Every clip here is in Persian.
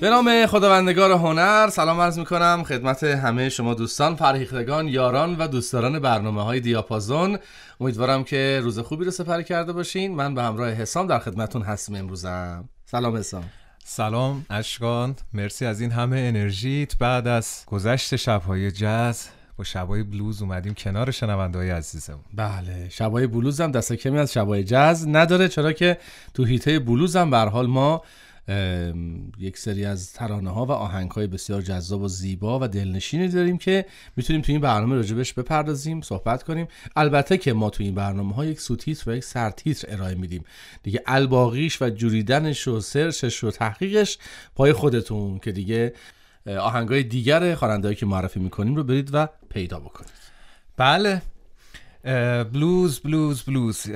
به نام خداوندگار هنر سلام عرض می‌کنم. خدمت همه شما دوستان فرهیختگان یاران و دوستداران برنامه های دیاپازون. امیدوارم که روز خوبی رو سپری کرده باشین. من به همراه حسام در خدمتون هستم امروزم. سلام حسام. سلام اشکان. مرسی از این همه انرژیت. بعد از گذشت شبهای جز با شبای بلوز اومدیم کنار شنونده های عزیزم بله شبای بلوز هم دست کمی از شبای جز نداره چرا که تو هیته بلوز هم حال ما یک سری از ترانه ها و آهنگ های بسیار جذاب و زیبا و دلنشینی داریم که می‌تونیم تو این برنامه راجبش بپردازیم صحبت کنیم. البته که ما تو این برنامه ها یک سوتیتر و یک سرتیتر ارائه میدیم. دیگه الباقیش و جوریدنش و سرچش و تحقیقش پای خودتون که دیگه آهنگ های دیگر خواننده‌ای که معرفی می‌کنیم رو برید و پیدا بکنید. بله. بلوز بلوز بلوز.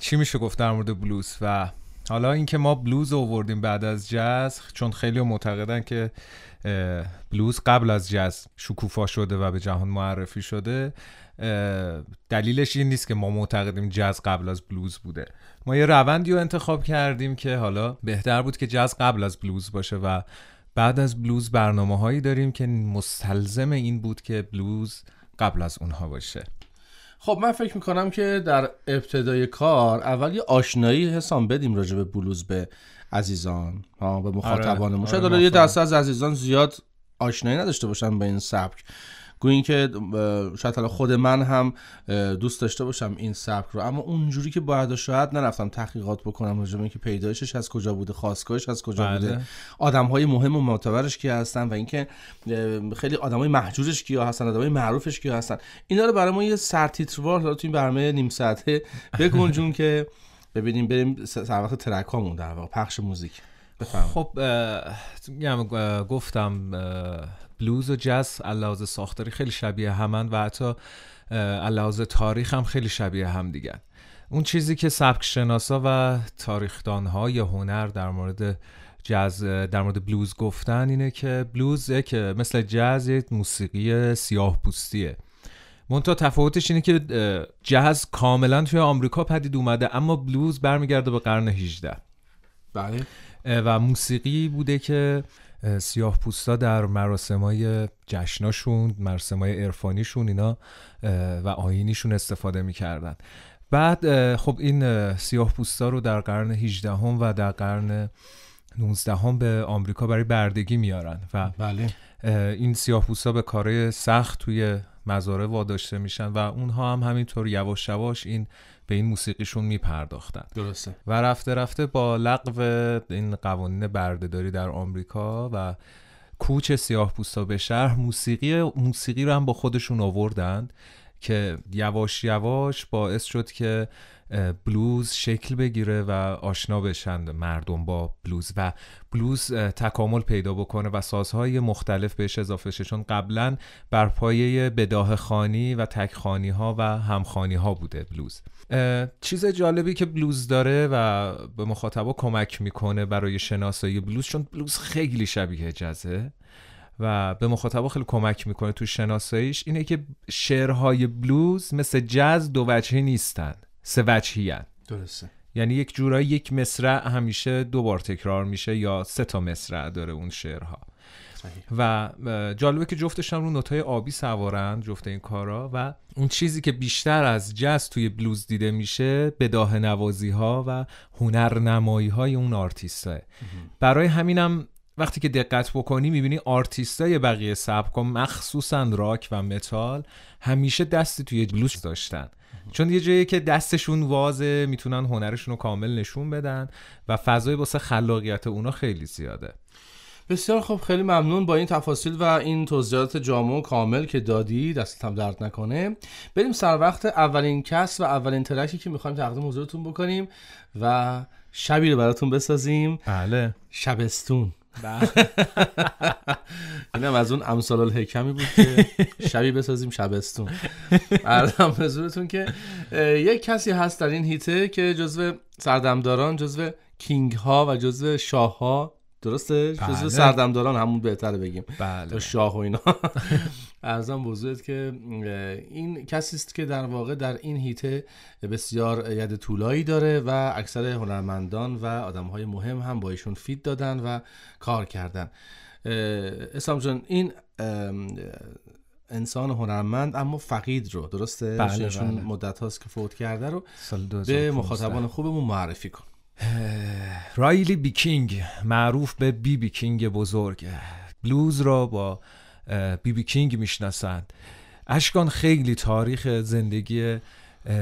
چی میشه گفت در مورد بلوز و حالا اینکه ما بلوز آوردیم بعد از جاز چون خیلی معتقدن که بلوز قبل از جاز شکوفا شده و به جهان معرفی شده دلیلش این نیست که ما معتقدیم جاز قبل از بلوز بوده. ما یه روندی رو انتخاب کردیم که حالا بهتر بود که جاز قبل از بلوز باشه و بعد از بلوز برنامه هایی داریم که مستلزم این بود که بلوز قبل از اونها باشه. خب من فکر می‌کنم که در ابتدای کار اول یه آشنایی حسام بدیم راجع به بلوز به عزیزان ها به مخاطبانمون آره. شاید آره یه دسته از عزیزان زیاد آشنایی نداشته باشن به این سبک گویا که شاید حالا خود من هم دوست داشته باشم این سبک رو اما اونجوری که باید شاید نرفتم تحقیقات بکنم راجع به که پیدایشش از کجا بوده خواستگاهش از کجا بله. بوده آدم های مهم و معتبرش کیا هستن و اینکه خیلی آدم های محجورش کیا هستن آدم های معروفش کیا هستن اینا رو برای ما یه سرتیتروار حالا تو این برنامه نیم ساعته بگنجون که ببینیم بریم سر وقت ترک هامون در واقع پخش موزیک بفهم. خب گفتم بلوز و جاز علاوه ساختاری خیلی شبیه همن و حتی علاوه تاریخ هم خیلی شبیه هم دیگن اون چیزی که سبک شناسا و تاریخدان های هنر در مورد جاز در مورد بلوز گفتن اینه که بلوز که مثل جاز یک موسیقی سیاه پوستیه. منتها تفاوتش اینه که جاز کاملا توی آمریکا پدید اومده اما بلوز برمیگرده به قرن 18 بله. و موسیقی بوده که سیاه پوستا در مراسمای جشناشون مراسمای عرفانیشون اینا و آینیشون استفاده می‌کردن بعد خب این سیاه پوستا رو در قرن 18 هم و در قرن 19 هم به آمریکا برای بردگی میارن و بله. این سیاه پوستا به کارهای سخت توی مزاره واداشته میشن و اونها هم همینطور یواش یواش این به این موسیقیشون میپرداختن. درسته. و رفته رفته با لغو این قوانین بردهداری در آمریکا و کوچ سیاه پوستا به شهر موسیقی موسیقی رو هم با خودشون آوردند. که یواش یواش باعث شد که بلوز شکل بگیره و آشنا بشن مردم با بلوز و بلوز تکامل پیدا بکنه و سازهای مختلف بهش اضافه شه. چون قبلا بر پایه بداه خانی و تک خانی ها و همخانی ها بوده بلوز. چیز جالبی که بلوز داره و به مخاطبا کمک می‌کنه برای شناسایی بلوز چون بلوز خیلی شبیه جزه. و به مخاطبا خیلی کمک می‌کنه تو شناساییش اینه که شعرهای بلوز مثل جز دو وجهی نیستن سه وجهی درسته. یعنی یک جورایی یک مصرع همیشه دو بار تکرار میشه یا سه تا مصرع داره اون شعرها. و جالبه که جفتش هم رو نوتای آبی سوارن جفت این کارا و اون چیزی که بیشتر از جز توی بلوز دیده میشه بداهه نوازی ها و هنر نمایی های اون آرتیسته برای همینم وقتی که دقت بکنی می‌بینی آرتیستای بقیه سبک مخصوصا راک و متال همیشه دستی توی بلوز داشتن. چون یه جایی که دستشون وازه می‌تونن هنرشون رو کامل نشون بدن و فضای واسه خلاقیت اونا خیلی زیاده. بسیار خوب خیلی ممنون با این تفاصیل و این توضیحات جامع و کامل که دادی. دستت هم درد نکنه. بریم سر وقت اولین کس و اولین ترکی که می‌خوایم تقدیم حضورتون بکنیم و شبی رو براتون بسازیم. بله. شبستون. اینم از اون امثال الحکمی بود که شبی بسازیم شبستون. ارزم حضورتون که یک کسی هست در این هیته که جزو سردمداران جزو کینگ ها و جزو شاه ها درسته بله. سردمداران همون بهتره بگیم بله. شاه و اینا ارزم بزرگت که این کسی است که در واقع در این هیته بسیار ید طولایی داره و اکثر هنرمندان و آدم های مهم هم با ایشون فید دادن و کار کردن اسلام جان این انسان هنرمند اما فقید رو درسته؟ بله بله. مدت هاست که فوت کرده رو به مخاطبان خوبمون معرفی کن رایلی بی کینگ معروف به بی بی کینگ بزرگ. بلوز را با بی بی کینگ می‌شناسند. اشکان خیلی تاریخ زندگی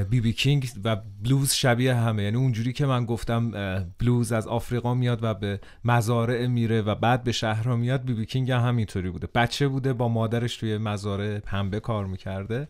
بی بی کینگ و بلوز شبیه همه. یعنی اونجوری که من گفتم بلوز از آفریقا میاد و به مزارع میره و بعد به شهرها میاد. بی بی کینگ هم همینطوری بوده. بچه بوده با مادرش توی مزارع پنبه کار می‌کرده.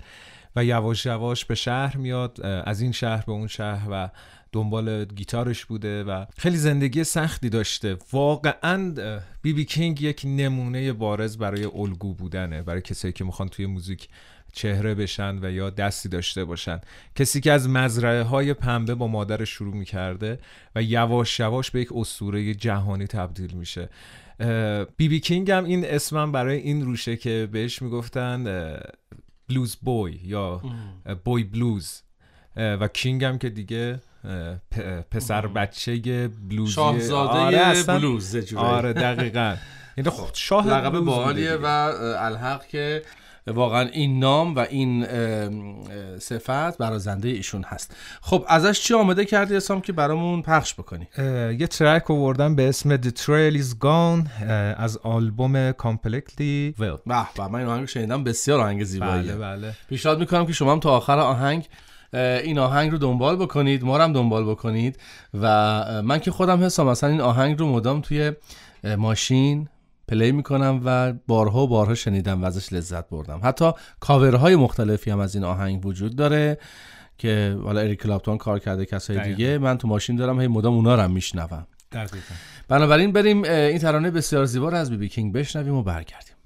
و یواش یواش به شهر میاد از این شهر به اون شهر و دنبال گیتارش بوده و خیلی زندگی سختی داشته. واقعا بی بی کینگ یک نمونه بارز برای الگو بودنه برای کسایی که می‌خوان توی موزیک چهره بشن و یا دستی داشته باشن. کسی که از مزرعه های پنبه با مادرش شروع می‌کرده و یواش یواش به یک اسطوره جهانی تبدیل میشه. بی بی کینگ هم این اسمم برای این روشه که بهش می‌گفتن بلوز بوی یا بوی بلوز و کینگ هم که دیگه پسر بچه بلوزی شاهزاده آره بلوز آره دقیقا. این خب شاه لقب باحالیه و الحق که واقعا این نام و این صفت برازنده ایشون هست. خب ازش چی آمده کردی اسام که برامون پخش بکنی؟ یه ترک آوردم به اسم The Trail is Gone از آلبوم Completely Well به به من این آهنگ شنیدم بسیار آهنگ زیباییه. بله بله. پیشنهاد می‌کنم که شما هم تا آخر آهنگ این آهنگ رو دنبال بکنید ما هم دنبال بکنید. و من که خودم حسام مثلا این آهنگ رو مدام توی ماشین play می‌کنم و بارها و بارها شنیدم و ازش لذت بردم. حتی کاورهای مختلفی هم از این آهنگ وجود داره که حالا اریک کلاپتون کار کرده کسای دیگه. من تو ماشین دارم هی مدام اونا رو هم میشنوم. بنابراین بریم این ترانه بسیار زیبا رو از بی بی کینگ بشنویم و برگردیم.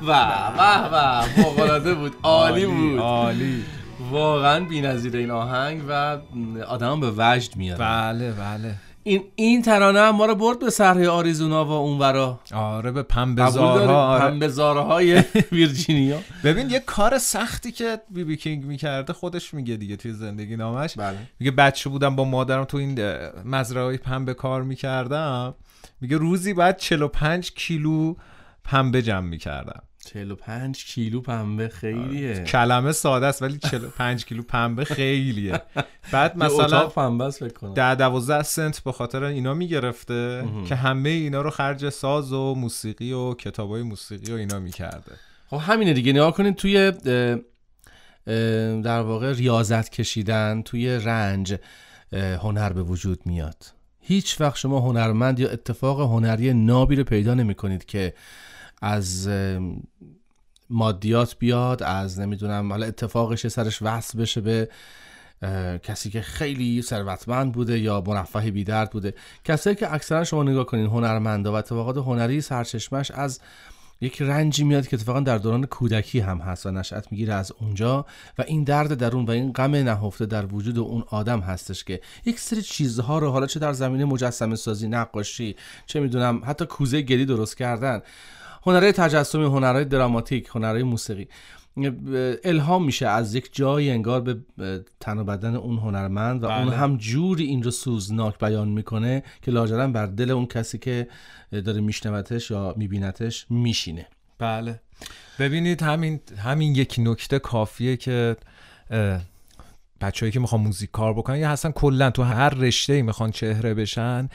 به به به. به بود. عالی بود. عالی. واقعا بی‌نظیر این آهنگ و آدم به وجد میاد بله بله. این این ترانه هم ما رو برد به صحرای آریزونا و اونورا. آره به پنبه‌زارها آره. پنبه‌زارهای ویرجینیا. ببین یه کار سختی که بی بی کینگ می‌کرده خودش میگه دیگه توی زندگی نامش. بله. میگه بچه بودم با مادرم تو این مزرعه پنبه کار می‌کردم. میگه روزی بعد 45 کیلو پنبه جمع می‌کردم. 45 کیلو پنبه خیلیه. کلمه ساده است ولی 45 کیلو پنبه خیلیه. بعد مثلا پنبه است فکر کنم. 10 12 سنت به خاطر اینا می‌گرفته که همه اینا رو خرج ساز و موسیقی و کتابای موسیقی و اینا می‌کرده. خب همینه دیگه. نگاه کنید توی در واقع ریاضت کشیدن توی رنج هنر به وجود میاد. هیچ وقت شما هنرمند یا اتفاق هنری نابی رو پیدا نمی کنید که از مادیات بیاد از نمی‌دونم حالا اتفاقش سرش وصل بشه به کسی که خیلی ثروتمند بوده یا مرفه بیدرد بوده. کسایی که اکثرا شما نگاه کنین هنرمندا و اتفاقات هنری سرچشمش از یک رنجی میاد که اتفاقا در دوران کودکی هم هست و نشأت می‌گیره از اونجا و این درد درون و این غم نهفته در وجود اون آدم هستش که یک سری چیزها رو حالا چه در زمینه مجسمه سازی نقاشی چه می‌دونم حتی کوزه گلی درست کردن هنرهای تجسمی هنرهای دراماتیک هنرهای موسیقی. الهام میشه از یک جایی انگار به تن و بدن اون هنرمند و اون بله. هم جوری این رو سوزناک بیان می‌کنه که لاجرم بر دل اون کسی که داره میشنوتش یا میبینتش میشینه. بله. ببینید همین همین یک نکته کافیه که بچههایی که می‌خوان موزیک کار بکنن یا اصلا کلا تو هر رشته ای می‌خوان چهره بشن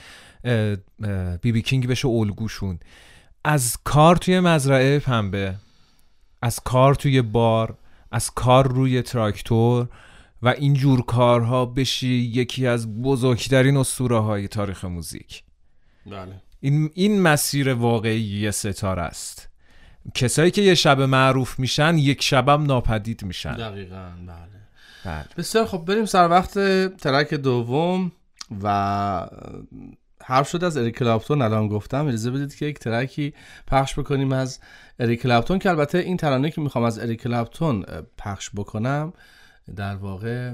بی بی کینگ بشه الگوشون. از کار توی مزرعه پنبه از کار توی بار از کار روی تراکتور و این جور کارها بشی یکی از بزرگترین اسطوره های تاریخ موزیک. بله. این, این مسیر واقعی یه ستاره است. کسایی که یه شب معروف میشن یک شبم ناپدید میشن. دقیقا بله. بله. بسیار خب بریم سر وقت ترک دوم و حرف شد از اریک کلاپتون الان گفتم اجازه بدید که یک ترکی پخش بکنیم از اریک کلاپتون که البته این ترانه که می‌خوام از اریک کلاپتون پخش بکنم در واقع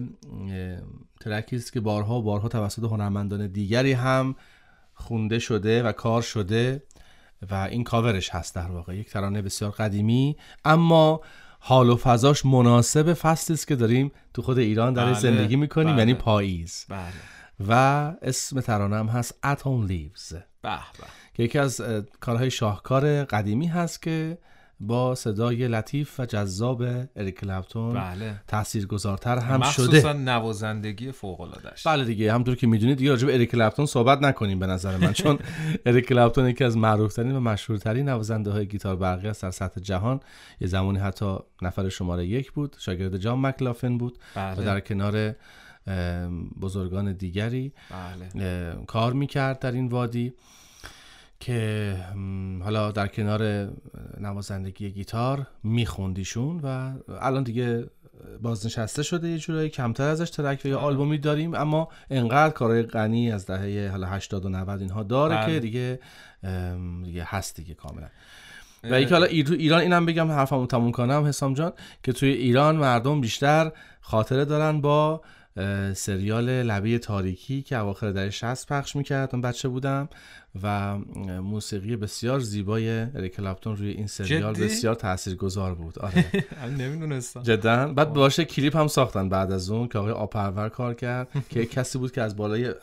ترکی است که بارها و بارها توسط هنرمندان دیگری هم خونده شده و کار شده و این کاورش هست در واقع یک ترانه بسیار قدیمی اما حال و فضاش مناسب فصلی است که داریم تو خود ایران در بله، زندگی می‌کنیم یعنی بله. پاییز بله. و اسم ترانه هم هست At Home Leaves به که یکی از کارهای شاهکار قدیمی هست که با صدای لطیف و جذاب اریک کلپتون بله. تاثیرگذارتر هم شده. مخصوصا نوازندگی فوق العاده بله دیگه همونطور که می‌دونید دیگه راجع به اریک کلپتون صحبت نکنیم به نظر من چون اریک کلپتون یکی از معروفترین و مشهورترین نوازنده های گیتار برقی است در سطح جهان. یه زمانی حتی نفر شماره یک بود شاگرد جان مکلافن بود بله. و در کنار بزرگان دیگری بله. کار می‌کرد در این وادی که حالا در کنار نوازندگی گیتار میخوندیشون و الان دیگه بازنشسته شده یه جورایی کمتر ازش ترک یا آلبومی داریم اما انقدر کارهای غنی از دهه حالا 80 و 90 اینها داره بله. که دیگه دیگه هست دیگه کاملا و اینکه حالا ایران اینم بگم حرفمو تموم کنم حسام جان که توی ایران مردم بیشتر خاطره دارن با سریال لبه تاریکی که اواخر دهه 60 پخش می‌کرد. من بچه بودم. و موسیقی بسیار زیبای اریک کلاپتون روی این سریال جدی؟ بسیار تاثیرگذار بود. آره. نمی‌دونستم. جدا. بعد باشه کلیپ هم ساختن بعد از اون که آقای آپرور کار کرد که کسی بود که از بالای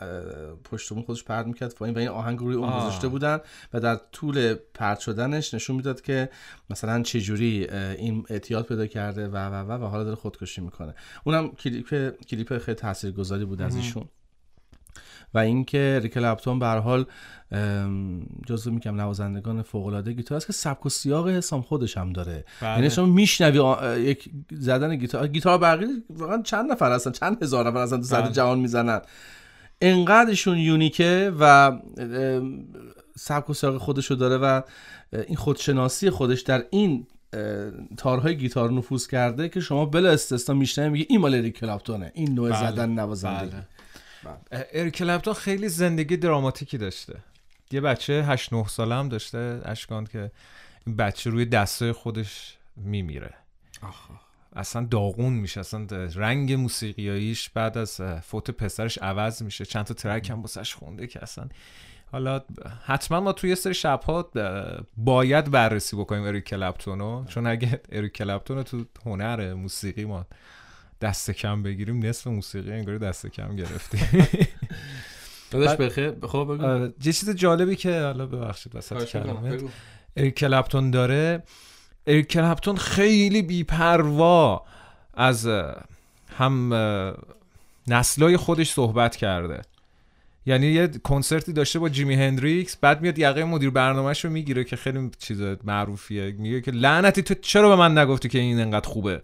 پشت بوم خودش پرت می‌کرد پایین و این آهنگ روی اون گذاشته بودن و در طول پرت شدنش نشون می‌داد که مثلا چه جوری این اعتیاد پیدا کرده و و و و حالا داره خودکشی می‌کنه. اونم کلیپ کلیپ خیلی تاثیرگذاری بود از ایشون. و اینکه اریک کلاپتون به هر حال جزو میگم نوازندگان فوق العاده گیتار است که سبک و سیاق خاص خودش هم داره بله. یعنی شما میشنوی یک زدن گیتار گیتار برقی واقعا چند نفر هستن چند هزار نفر هستن تو صد بله. جهان می‌زنن انقدرشون unique ه و سبک و سیاق خودشو داره و این خودشناسی خودش در این تارهای گیتار نفوذ کرده که شما بلا استثنا میشنوی میگه این مال اریک کلاپتونه این نوع بله. زدن نوازندگی بله. اریک کلپتون خیلی زندگی دراماتیکی داشته. یه بچه 8 9 ساله هم داشته اشکان که این بچه روی دستای خودش میمیره. اصلا داغون میشه اصلا رنگ موسیقیاییش بعد از فوت پسرش عوض میشه. چند تا ترک هم بسش خونده که اصلا حالا حتما ما توی سری شبها باید بررسی بکنیم اریک کلپتونو چون اگه اریک کلپتونو تو هنر موسیقی ما دست کم بگیریم نصف موسیقی انگاری دست کم گرفتیم داداش بخیر. خب یه چیز جالبی که حالا ببخشید وسط کلمه. اریک کلپتون داره. اریک کلپتون خیلی بیپروا از هم نسلای خودش صحبت کرده. یعنی یه کنسرتی داشته با جیمی هندریکس بعد میاد یقه مدیر برنامهش رو می‌گیره که خیلی چیز معروفیه. میگه که لعنتی تو چرا به من نگفتی که این انقدر خوبه؟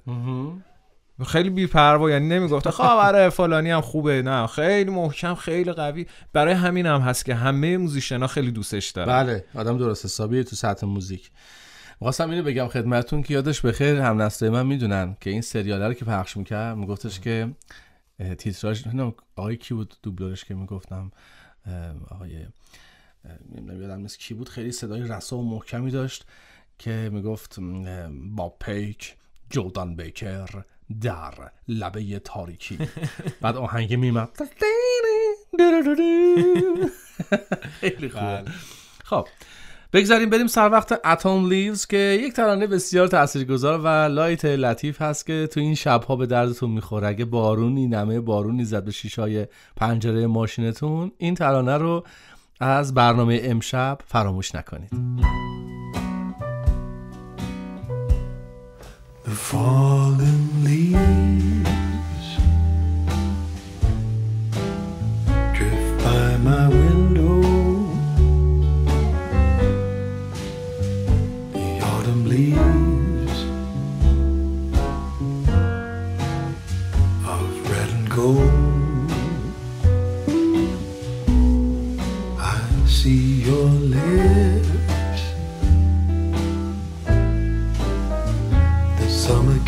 خیلی بی‌پروا یعنی نمی‌گفته خبره فلانی هم خوبه نه خیلی محکم خیلی قوی. برای همین هم هست که همه موزیشنا خیلی دوستش دارن. بله آدم درست حسابیه تو سطح موزیک. خواستم اینو بگم خدمتون که یادش بخیر هم نسل من می‌دونن که این سریال رو که پخش می‌کرد میگفتش که تیتراژ آقای کی بود؟ دوبلورش که می‌گفتم آقای نمی‌دونم یادم نیست کی بود خیلی صدای رسا و محکمی داشت که می‌گفت با پیک جودان بیکر. در لبه تاریکی. بعد آهنگ میمد. خیلی خوب. خب بگذاریم بریم سر وقت Autumn Leaves که یک ترانه بسیار تاثیرگذار و light لطیف هست که تو این شبها به دردتون می‌خوره. اگه بارونی نمه بارونی زد به شیشه‌های پنجره ماشینتون این ترانه رو از برنامه امشب فراموش نکنید. Fallen leaves drift by my window.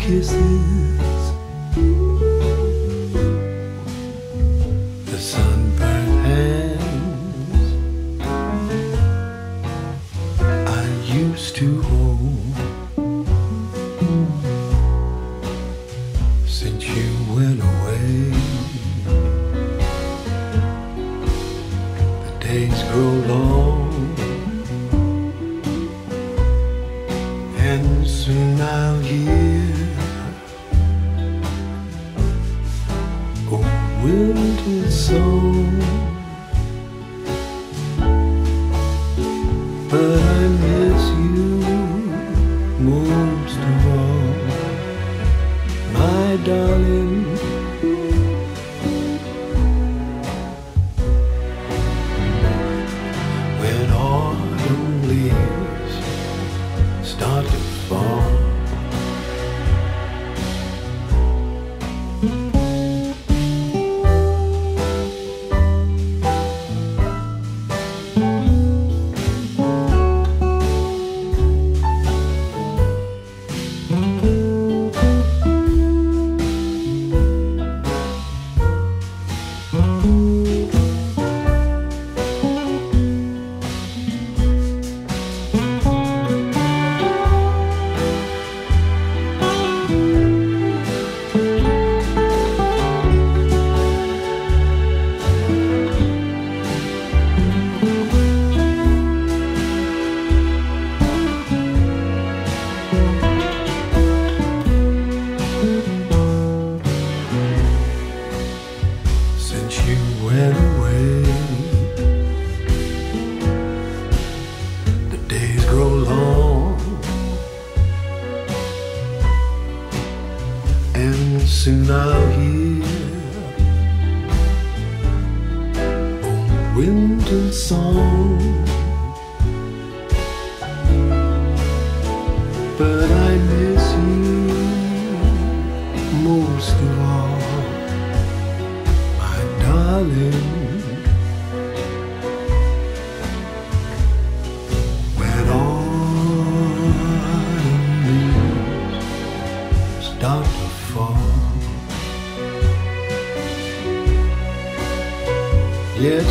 Kisses, the sunburned hands I used to hold.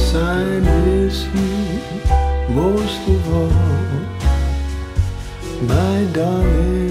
Yes, I miss you most of all, my darling.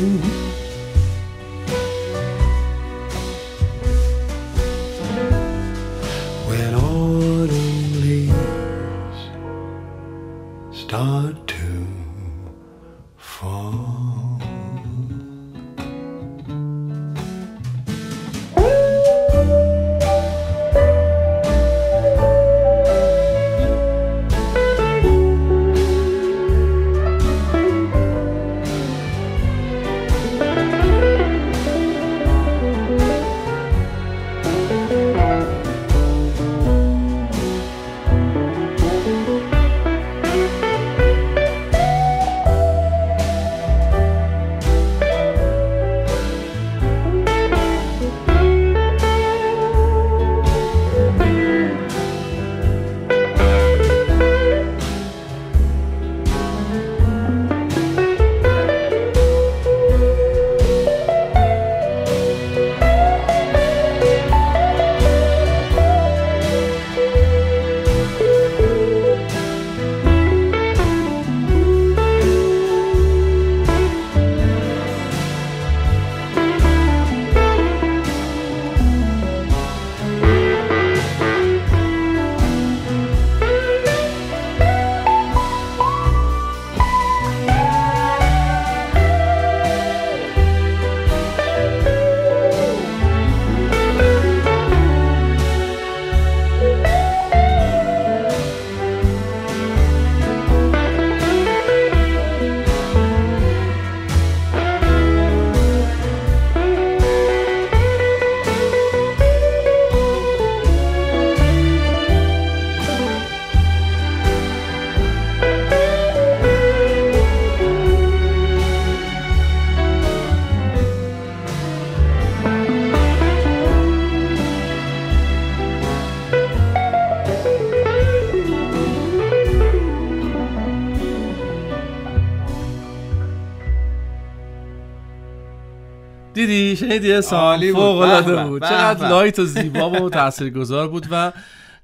دیدی شنیدی اسام. فوق العاده بود. چقدر. light و زیبا و تاثیرگذار بود و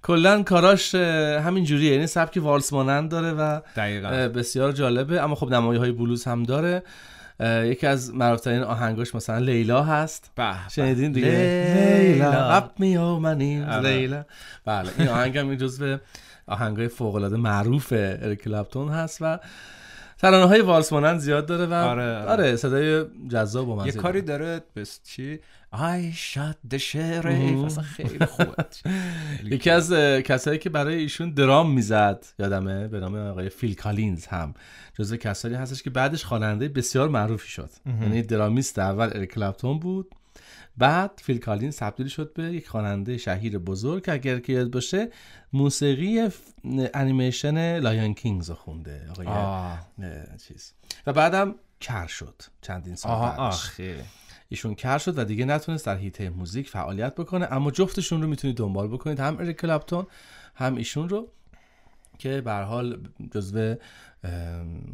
کلا کاراش همین جوریه. یعنی سبک والس مانند داره و دقیقا. بسیار جالبه. اما خب نمایی های بلوز هم داره. یکی از معروفترین آهنگاش مثلا لیلا هست. به. شنیدین دیگه؟ لیلا. اپ می منی آره. لیلا. بله. این آهنگ هم جزو آهنگای فوق العاده معروف اریک کلپتون هست و ترانه های والس مانند زیاد داره و آره، آره. آره صدای جذاب و یه کاری داره. بس چی the sheriff مهم. اصلا خیلی خوبه یکی از کسایی که برای ایشون درام می‌زد یادمه به نام آقای فیل کالینز هم جزو کسایی هستش که بعدش خواننده بسیار معروفی شد یعنی درامیست اول اریک کلپتون بود بعد فیل کالینز تبدیل شد به یک خواننده شهیر بزرگ. که اگر که یاد باشه موسیقی انیمیشن Lion Kings رو خونده آقای آه. چیز. و بعدم کر شد چندین سال آها بعدش. آخه. ایشون کر شد و دیگه نتونست در حیطه موزیک فعالیت بکنه. اما جفتشون رو می‌تونید دنبال بکنید هم اریک کلپتون هم ایشون رو که به هر حال جزو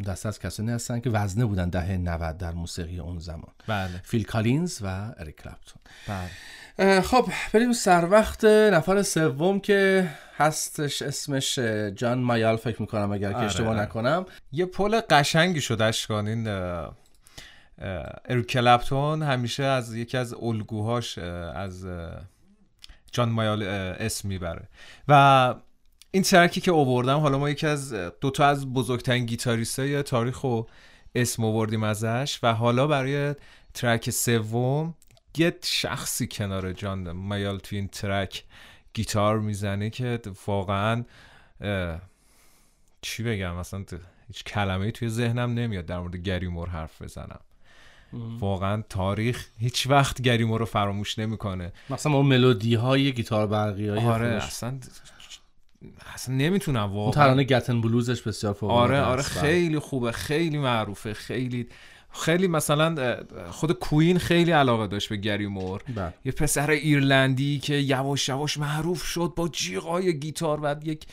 دسته از کسانی هستن که وزنه بودن دهه 90 در موسیقی اون زمان. بله. فیل کالینز و اریک کلپتون. بله. خب بریم سر وقت نفر سوم که هستش اسمش جان مایال. فکر می‌کنم اگر که آره، اشتباه آره. نکنم. یه پل قشنگی شد اشکان این اه، اه، اریک کلپتون. همیشه از یکی از الگوهاش از جان مایال اسم می‌بره. و این ترکی که اووردم حالا ما یکی از دوتا از بزرگترین گیتاریست های تاریخ رو اسم آوردیم ازش و حالا برای ترک سوم یه شخصی کنار جان مایال توی این ترک گیتار می‌زنه که واقعا چی بگم؟ مثلا هیچ کلمه توی ذهنم نمیاد در مورد گریمور حرف بزنم. واقعا تاریخ هیچ وقت گریمور رو فراموش نمی‌کنه. مثلا اون ملودی های گیتار برقی های آره اصلا اصلا نمی‌تونم واقعا ترانه گتن بلوزش بسیار فوق آره آره است. خیلی خوبه خیلی معروفه خیلی خیلی مثلا خود کوین خیلی علاقه داشت به گری مور بله. یه پسر ایرلندی که یواش یواش معروف شد با جیغای گیتار و یک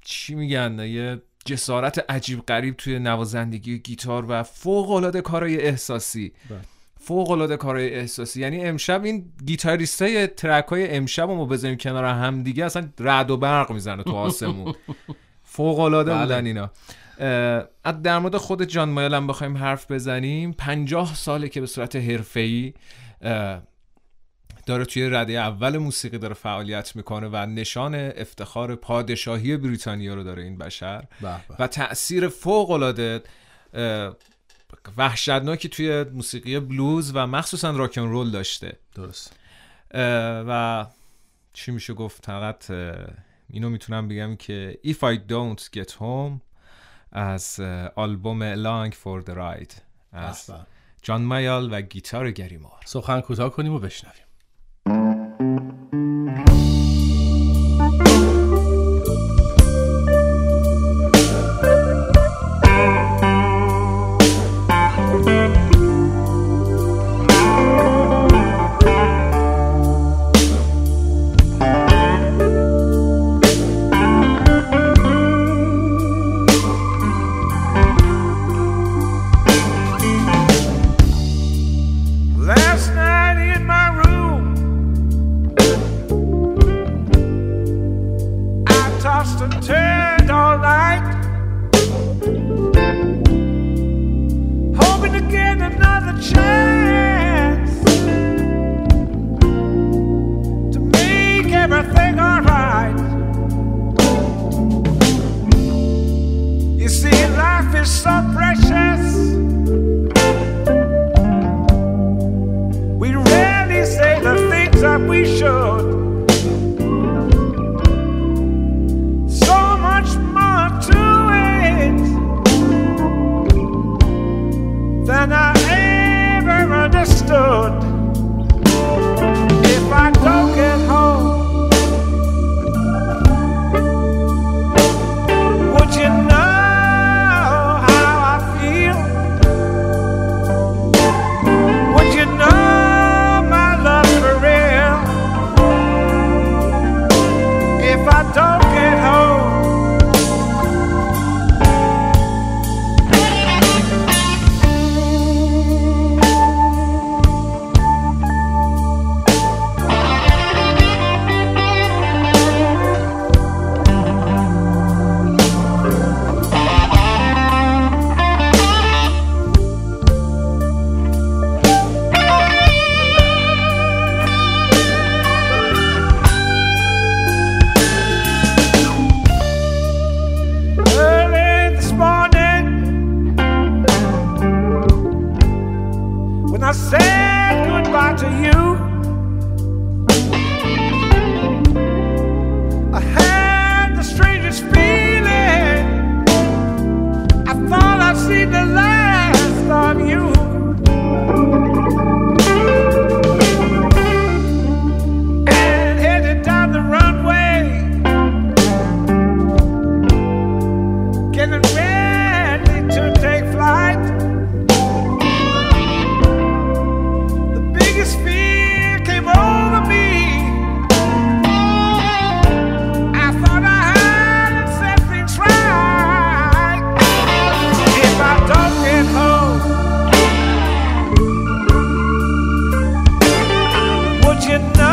چی میگن یه جسارت عجیب غریب توی نوازندگی گیتار و فوق العاده کارهای احساسی بله. فوق العاده کارهای احساسی. یعنی امشب این گیتاریستای ترک های امشب رو ما بذاریم کنار هم دیگه اصلا رعد و برق می‌زنه تو آسمون. فوق العاده بله. بودن اینا. در مورد خود جان مایل هم بخوایم حرف بزنیم. پنجاه ساله که به صورت حرفه‌ای داره توی رده اول موسیقی داره فعالیت می‌کنه و نشان افتخار پادشاهی بریتانیا رو داره این بشر. و تاثیر فوق العاده وحشتناکی توی موسیقی بلوز و مخصوصا راکن رول داشته. درست. و چی میشه گفت؟ فقط اینو می‌تونم بگم که If I Don't Get Home از آلبوم Long for the Ride از جان مایال و گیتار گریمار. سخن کوتاه کنیم و بشنویم. everything alright. You see, life is something. you know.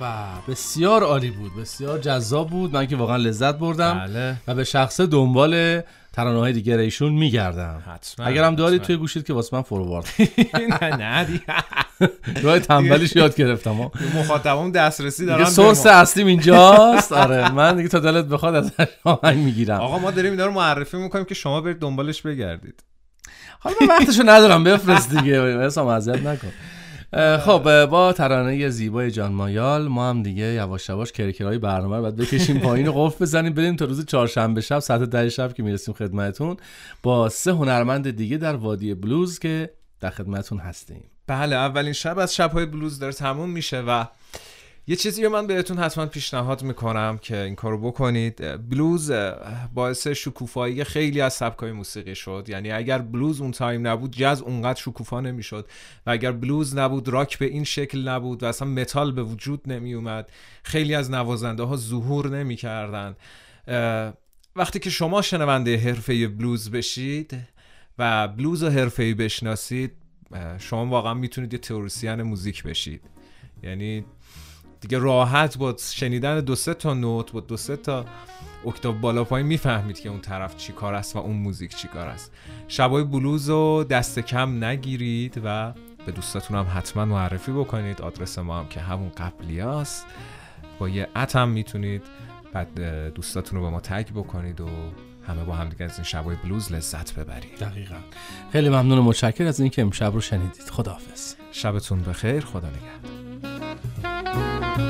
به بسیار عالی بود بسیار جذاب بود. من که واقعا لذت بردم بله. و به شخصه دنبال ترانه های دیگر ایشون میگردم. حتما اگرم دارید. توی گوشید که واسه من فوروارد نه نه دیگه. راه تنبلیش یاد گرفتم. مخاطبم دسترسی دیگه دارن سورس. اصلیم اینجاست. آره من دیگه تا دلت بخواد از آهنگ می‌گیرم. آقا ما داریم اینا رو معرفی می‌کنیم که شما برید دنبالش بگردید. حالا من وقتشو ندارم بفرست دیگه. حسام اذیت نکن. خب با ترانه زیبای جان مایال ما هم دیگه یواش یواش کرکره‌های برنامه رو باید بکشیم پایین و قفل بزنیم بریم تا روز چهارشنبه شب ساعت ده شب که می‌رسیم خدمتتون با سه هنرمند دیگه در وادی بلوز که در خدمتتون هستیم. بله اولین شب از شبهای بلوز داره تموم میشه و یه چیزی من بهتون حتما پیشنهاد می‌کنم که این کارو بکنید. بلوز باعث شکوفایی خیلی از سبکای موسیقی شد. یعنی اگر بلوز اون time نبود جاز اونقدر شکوفا نمی‌شد. و اگر بلوز نبود راک به این شکل نبود و اصلا متال به وجود نمی اومد خیلی از نوازنده ها ظهور نمی‌کردن وقتی که شما شنونده حرفه‌ای بلوز بشید و بلوز رو حرفه‌ای بشناسید شما واقعا می‌تونید یه تئوریسین موزیک بشید. یعنی دیگه راحت با شنیدن دو سه تا نت با دو سه تا اکتاف بالا پایین می‌فهمید که اون طرف چی کار است و اون موزیک چی کار است. شبای بلوز رو دست کم نگیرید و به دوستاتون هم حتما معرفی بکنید. آدرس ما هم که همون قبلی است. با یه اتم می‌تونید. بعد دوستاتون رو به ما تگ بکنید و همه با هم دیگه از این شبای بلوز لذت ببرید. دقیقا. خیلی ممنون و متشکر از اینکه امشب رو شنیدید. خداحافظ. شبتون بخیر. خدا نگهدار. Mm-hmm.